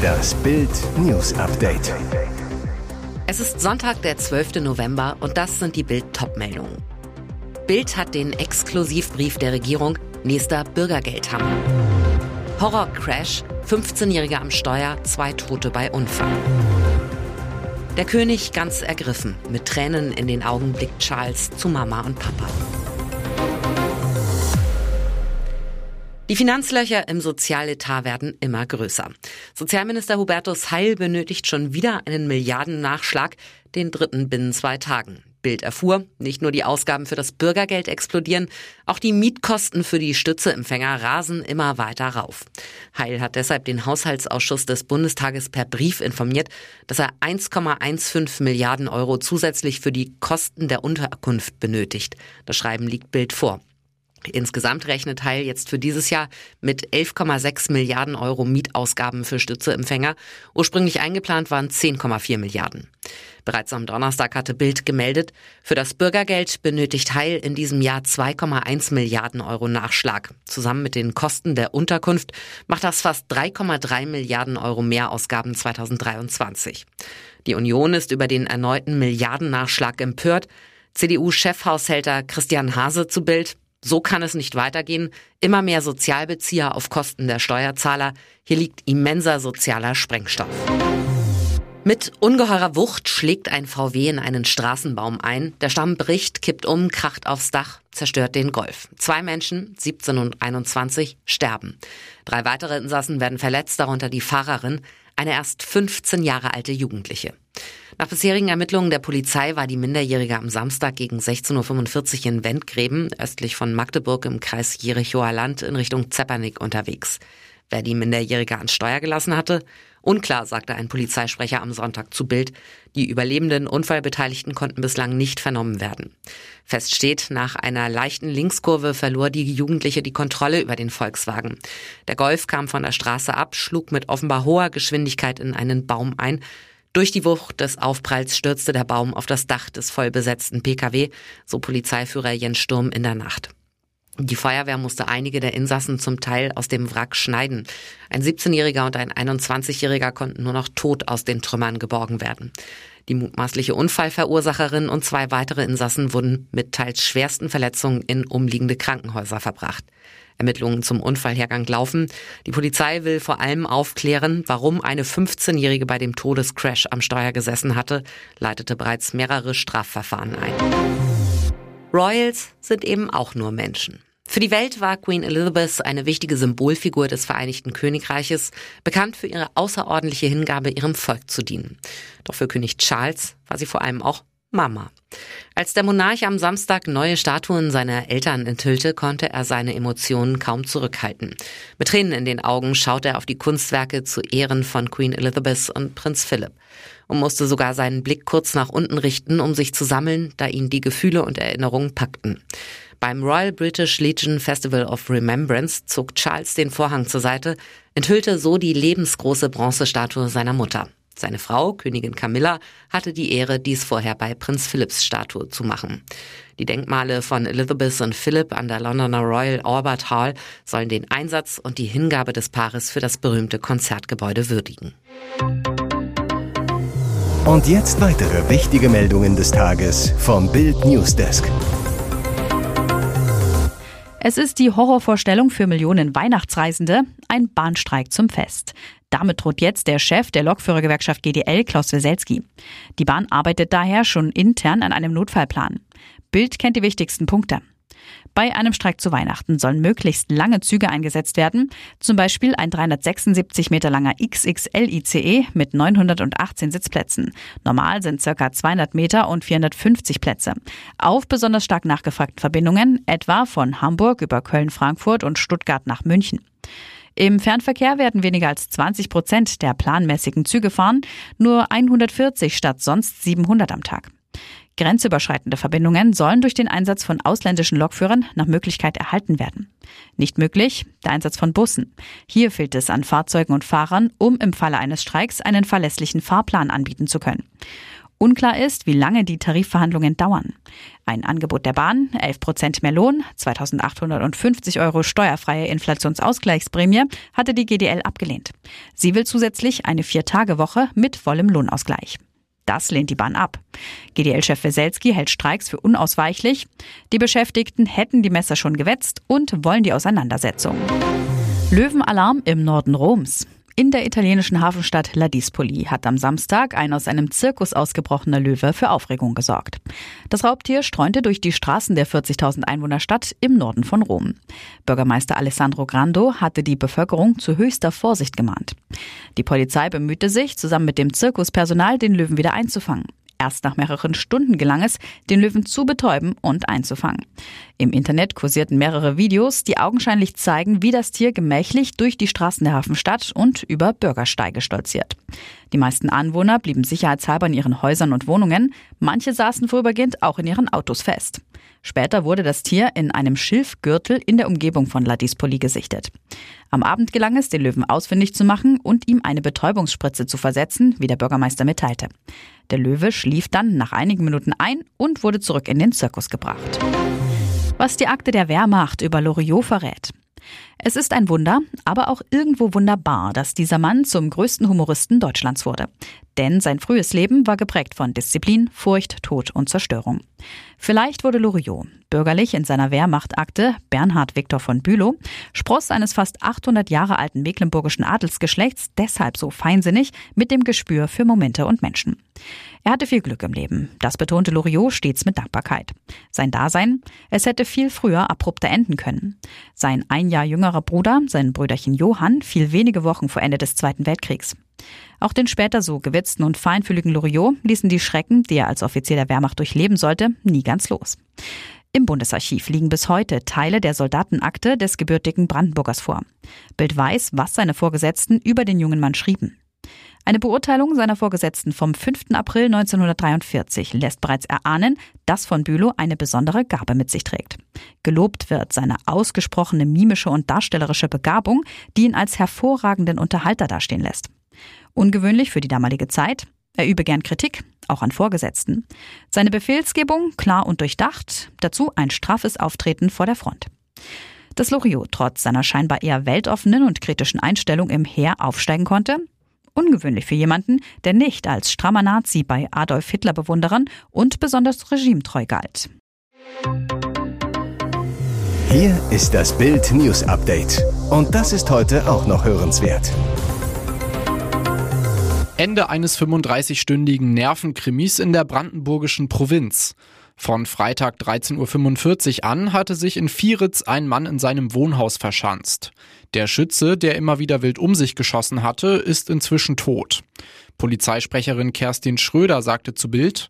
Das Bild News Update. Es ist Sonntag, der 12. November und das sind die Bild Topmeldungen. Bild hat den Exklusivbrief der Regierung nächster Bürgergeldhammer. Horrorcrash, 15-Jähriger am Steuer, zwei Tote bei Unfall. Der König ganz ergriffen, mit Tränen in den Augen blickt Charles zu Mama und Papa. Die Finanzlöcher im Sozialetat werden immer größer. Sozialminister Hubertus Heil benötigt schon wieder einen Milliardennachschlag, den dritten binnen zwei Tagen. Bild erfuhr, nicht nur die Ausgaben für das Bürgergeld explodieren, auch die Mietkosten für die Stützeempfänger rasen immer weiter rauf. Heil hat deshalb den Haushaltsausschuss des Bundestages per Brief informiert, dass er 1,15 Milliarden Euro zusätzlich für die Kosten der Unterkunft benötigt. Das Schreiben liegt Bild vor. Insgesamt rechnet Heil jetzt für dieses Jahr mit 11,6 Milliarden Euro Mietausgaben für Stützeempfänger. Ursprünglich eingeplant waren 10,4 Milliarden. Bereits am Donnerstag hatte Bild gemeldet, für das Bürgergeld benötigt Heil in diesem Jahr 2,1 Milliarden Euro Nachschlag. Zusammen mit den Kosten der Unterkunft macht das fast 3,3 Milliarden Euro Mehrausgaben 2023. Die Union ist über den erneuten Milliardennachschlag empört. CDU-Chefhaushälter Christian Hase zu Bild. So kann es nicht weitergehen. Immer mehr Sozialbezieher auf Kosten der Steuerzahler. Hier liegt immenser sozialer Sprengstoff. Mit ungeheurer Wucht schlägt ein VW in einen Straßenbaum ein. Der Stamm bricht, kippt um, kracht aufs Dach, zerstört den Golf. Zwei Menschen, 17 und 21, sterben. Drei weitere Insassen werden verletzt, darunter die Fahrerin, eine erst 15 Jahre alte Jugendliche. Nach bisherigen Ermittlungen der Polizei war die Minderjährige am Samstag gegen 16.45 Uhr in Wendgräben, östlich von Magdeburg im Kreis Jerichoer Land, in Richtung Zepernick unterwegs. Wer die Minderjährige ans Steuer gelassen hatte? Unklar, sagte ein Polizeisprecher am Sonntag zu Bild. Die überlebenden Unfallbeteiligten konnten bislang nicht vernommen werden. Fest steht, nach einer leichten Linkskurve verlor die Jugendliche die Kontrolle über den Volkswagen. Der Golf kam von der Straße ab, schlug mit offenbar hoher Geschwindigkeit in einen Baum ein. Durch die Wucht des Aufpralls stürzte der Baum auf das Dach des vollbesetzten Pkw, so Polizeiführer Jens Sturm in der Nacht. Die Feuerwehr musste einige der Insassen zum Teil aus dem Wrack schneiden. Ein 17-Jähriger und ein 21-Jähriger konnten nur noch tot aus den Trümmern geborgen werden. Die mutmaßliche Unfallverursacherin und zwei weitere Insassen wurden mit teils schwersten Verletzungen in umliegende Krankenhäuser verbracht. Ermittlungen zum Unfallhergang laufen. Die Polizei will vor allem aufklären, warum eine 15-Jährige bei dem Todescrash am Steuer gesessen hatte, leitete bereits mehrere Strafverfahren ein. Royals sind eben auch nur Menschen. Für die Welt war Queen Elizabeth eine wichtige Symbolfigur des Vereinigten Königreiches, bekannt für ihre außerordentliche Hingabe, ihrem Volk zu dienen. Doch für König Charles war sie vor allem auch Mama. Als der Monarch am Samstag neue Statuen seiner Eltern enthüllte, konnte er seine Emotionen kaum zurückhalten. Mit Tränen in den Augen schaute er auf die Kunstwerke zu Ehren von Queen Elizabeth und Prinz Philip und musste sogar seinen Blick kurz nach unten richten, um sich zu sammeln, da ihn die Gefühle und Erinnerungen packten. Beim Royal British Legion Festival of Remembrance zog Charles den Vorhang zur Seite, enthüllte so die lebensgroße Bronzestatue seiner Mutter. Seine Frau, Königin Camilla, hatte die Ehre, dies vorher bei Prinz Philips Statue zu machen. Die Denkmale von Elizabeth und Philip an der Londoner Royal Albert Hall sollen den Einsatz und die Hingabe des Paares für das berühmte Konzertgebäude würdigen. Und jetzt weitere wichtige Meldungen des Tages vom Bild Newsdesk. Es ist die Horrorvorstellung für Millionen Weihnachtsreisende, ein Bahnstreik zum Fest. Damit droht jetzt der Chef der Lokführergewerkschaft GDL, Klaus Weselski. Die Bahn arbeitet daher schon intern an einem Notfallplan. Bild kennt die wichtigsten Punkte. Bei einem Streik zu Weihnachten sollen möglichst lange Züge eingesetzt werden, zum Beispiel ein 376 Meter langer XXL-ICE mit 918 Sitzplätzen. Normal sind ca. 200 Meter und 450 Plätze. Auf besonders stark nachgefragten Verbindungen, etwa von Hamburg über Köln-Frankfurt und Stuttgart nach München. Im Fernverkehr werden weniger als 20 Prozent der planmäßigen Züge fahren, nur 140 statt sonst 700 am Tag. Grenzüberschreitende Verbindungen sollen durch den Einsatz von ausländischen Lokführern nach Möglichkeit erhalten werden. Nicht möglich der Einsatz von Bussen. Hier fehlt es an Fahrzeugen und Fahrern, um im Falle eines Streiks einen verlässlichen Fahrplan anbieten zu können. Unklar ist, wie lange die Tarifverhandlungen dauern. Ein Angebot der Bahn, 11 Prozent mehr Lohn, 2850 Euro steuerfreie Inflationsausgleichsprämie, hatte die GDL abgelehnt. Sie will zusätzlich eine Vier-Tage-Woche mit vollem Lohnausgleich. Das lehnt die Bahn ab. GDL-Chef Weselski hält Streiks für unausweichlich. Die Beschäftigten hätten die Messer schon gewetzt und wollen die Auseinandersetzung. Löwenalarm im Norden Roms. In der italienischen Hafenstadt Ladispoli hat am Samstag ein aus einem Zirkus ausgebrochener Löwe für Aufregung gesorgt. Das Raubtier streunte durch die Straßen der 40.000 Einwohnerstadt im Norden von Rom. Bürgermeister Alessandro Grando hatte die Bevölkerung zu höchster Vorsicht gemahnt. Die Polizei bemühte sich, zusammen mit dem Zirkuspersonal den Löwen wieder einzufangen. Erst nach mehreren Stunden gelang es, den Löwen zu betäuben und einzufangen. Im Internet kursierten mehrere Videos, die augenscheinlich zeigen, wie das Tier gemächlich durch die Straßen der Hafenstadt und über Bürgersteige stolziert. Die meisten Anwohner blieben sicherheitshalber in ihren Häusern und Wohnungen, manche saßen vorübergehend auch in ihren Autos fest. Später wurde das Tier in einem Schilfgürtel in der Umgebung von Ladispoli gesichtet. Am Abend gelang es, den Löwen ausfindig zu machen und ihm eine Betäubungsspritze zu versetzen, wie der Bürgermeister mitteilte. Der Löwe schlief dann nach einigen Minuten ein und wurde zurück in den Zirkus gebracht. Was die Akte der Wehrmacht über Loriot verrät. Es ist ein Wunder, aber auch irgendwo wunderbar, dass dieser Mann zum größten Humoristen Deutschlands wurde. Denn sein frühes Leben war geprägt von Disziplin, Furcht, Tod und Zerstörung. Vielleicht wurde Loriot, bürgerlich in seiner Wehrmachtakte Bernhard Viktor von Bülow, Spross eines fast 800 Jahre alten mecklenburgischen Adelsgeschlechts, deshalb so feinsinnig mit dem Gespür für Momente und Menschen. Er hatte viel Glück im Leben. Das betonte Loriot stets mit Dankbarkeit. Sein Dasein, es hätte viel früher abrupter enden können. Sein ein Jahr jüngerer Bruder, sein Brüderchen Johann, fiel wenige Wochen vor Ende des Zweiten Weltkriegs. Auch den später so gewitzten und feinfühligen Loriot ließen die Schrecken, die er als Offizier der Wehrmacht durchleben sollte, nie ganz los. Im Bundesarchiv liegen bis heute Teile der Soldatenakte des gebürtigen Brandenburgers vor. Bild weiß, was seine Vorgesetzten über den jungen Mann schrieben. Eine Beurteilung seiner Vorgesetzten vom 5. April 1943 lässt bereits erahnen, dass von Bülow eine besondere Gabe mit sich trägt. Gelobt wird seine ausgesprochene mimische und darstellerische Begabung, die ihn als hervorragenden Unterhalter dastehen lässt. Ungewöhnlich für die damalige Zeit. Er übe gern Kritik, auch an Vorgesetzten. Seine Befehlsgebung klar und durchdacht, dazu ein straffes Auftreten vor der Front. Dass Loriot trotz seiner scheinbar eher weltoffenen und kritischen Einstellung im Heer aufsteigen konnte, Ungewöhnlich für jemanden, der nicht als strammer Nazi bei Adolf Hitler Bewunderern und besonders regimetreu galt. Hier ist das Bild News Update. Und das ist heute auch noch hörenswert. Ende eines 35-stündigen Nervenkrimis in der brandenburgischen Provinz. Von Freitag 13.45 Uhr an hatte sich in Vieritz ein Mann in seinem Wohnhaus verschanzt. Der Schütze, der immer wieder wild um sich geschossen hatte, ist inzwischen tot. Polizeisprecherin Kerstin Schröder sagte zu Bild,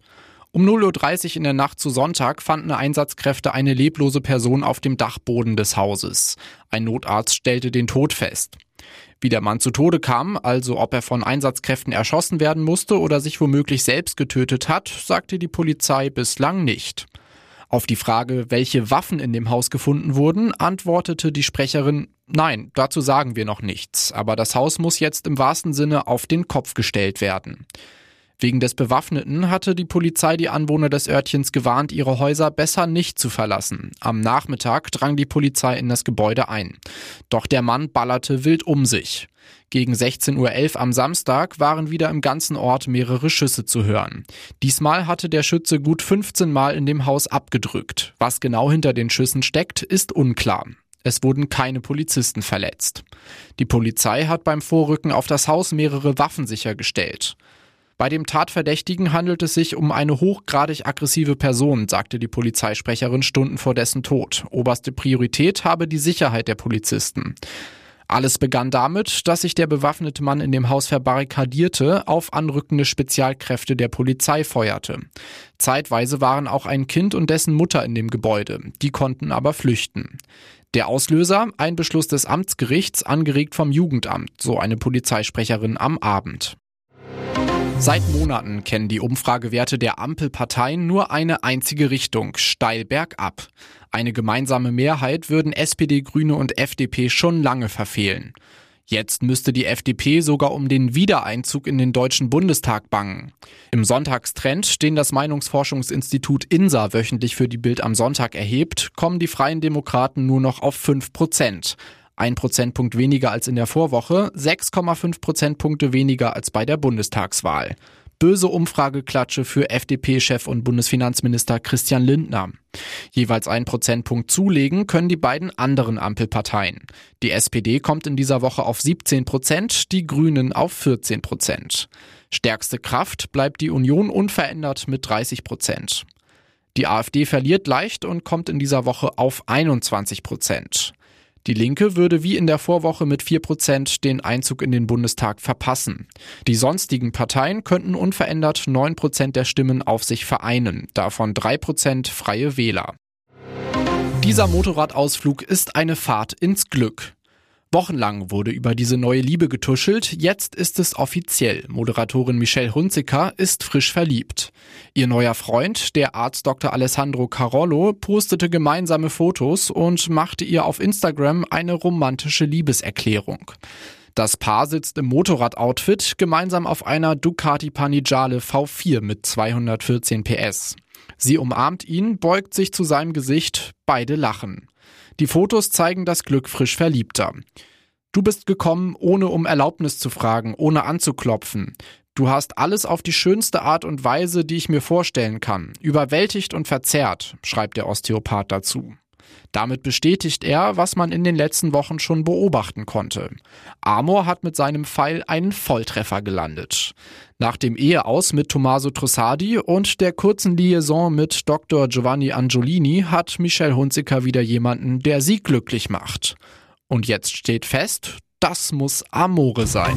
um 0.30 Uhr in der Nacht zu Sonntag fanden Einsatzkräfte eine leblose Person auf dem Dachboden des Hauses. Ein Notarzt stellte den Tod fest. Wie der Mann zu Tode kam, also ob er von Einsatzkräften erschossen werden musste oder sich womöglich selbst getötet hat, sagte die Polizei bislang nicht. Auf die Frage, welche Waffen in dem Haus gefunden wurden, antwortete die Sprecherin, nein, dazu sagen wir noch nichts, aber das Haus muss jetzt im wahrsten Sinne auf den Kopf gestellt werden. Wegen des Bewaffneten hatte die Polizei die Anwohner des Örtchens gewarnt, ihre Häuser besser nicht zu verlassen. Am Nachmittag drang die Polizei in das Gebäude ein. Doch der Mann ballerte wild um sich. Gegen 16.11 Uhr am Samstag waren wieder im ganzen Ort mehrere Schüsse zu hören. Diesmal hatte der Schütze gut 15 Mal in dem Haus abgedrückt. Was genau hinter den Schüssen steckt, ist unklar. Es wurden keine Polizisten verletzt. Die Polizei hat beim Vorrücken auf das Haus mehrere Waffen sichergestellt. Bei dem Tatverdächtigen handelt es sich um eine hochgradig aggressive Person, sagte die Polizeisprecherin Stunden vor dessen Tod. Oberste Priorität habe die Sicherheit der Polizisten. Alles begann damit, dass sich der bewaffnete Mann in dem Haus verbarrikadierte, auf anrückende Spezialkräfte der Polizei feuerte. Zeitweise waren auch ein Kind und dessen Mutter in dem Gebäude, die konnten aber flüchten. Der Auslöser, ein Beschluss des Amtsgerichts, angeregt vom Jugendamt, so eine Polizeisprecherin am Abend. Seit Monaten kennen die Umfragewerte der Ampelparteien nur eine einzige Richtung, steil bergab. Eine gemeinsame Mehrheit würden SPD, Grüne und FDP schon lange verfehlen. Jetzt müsste die FDP sogar um den Wiedereinzug in den Deutschen Bundestag bangen. Im Sonntagstrend, den das Meinungsforschungsinstitut INSA wöchentlich für die Bild am Sonntag erhebt, kommen die Freien Demokraten nur noch auf 5 Prozent. Ein Prozentpunkt weniger als in der Vorwoche, 6,5 Prozentpunkte weniger als bei der Bundestagswahl böse Umfrageklatsche für FDP-Chef und Bundesfinanzminister Christian Lindner. Jeweils einen Prozentpunkt zulegen können die beiden anderen Ampelparteien. Die SPD kommt in dieser Woche auf 17 Prozent, die Grünen auf 14 Prozent. Stärkste Kraft bleibt die Union unverändert mit 30 Prozent. Die AfD verliert leicht und kommt in dieser Woche auf 21 Prozent. Die Linke würde wie in der Vorwoche mit 4% den Einzug in den Bundestag verpassen. Die sonstigen Parteien könnten unverändert 9% der Stimmen auf sich vereinen, davon 3% freie Wähler. Dieser Motorradausflug ist eine Fahrt ins Glück. Wochenlang wurde über diese neue Liebe getuschelt, jetzt ist es offiziell. Moderatorin Michelle Hunziker ist frisch verliebt. Ihr neuer Freund, der Arzt Dr. Alessandro Carollo, postete gemeinsame Fotos und machte ihr auf Instagram eine romantische Liebeserklärung. Das Paar sitzt im Motorradoutfit gemeinsam auf einer Ducati Panigale V4 mit 214 PS. Sie umarmt ihn, beugt sich zu seinem Gesicht, beide lachen. Die Fotos zeigen das Glück frisch Verliebter. Du bist gekommen, ohne um Erlaubnis zu fragen, ohne anzuklopfen. Du hast alles auf die schönste Art und Weise, die ich mir vorstellen kann, überwältigt und verzerrt, schreibt der Osteopath dazu. Damit bestätigt er, was man in den letzten Wochen schon beobachten konnte. Amor hat mit seinem Pfeil einen Volltreffer gelandet. Nach dem Eheaus mit Tommaso Trussardi und der kurzen Liaison mit Dr. Giovanni Angiolini hat Michelle Hunziker wieder jemanden, der sie glücklich macht. Und jetzt steht fest, das muss Amore sein.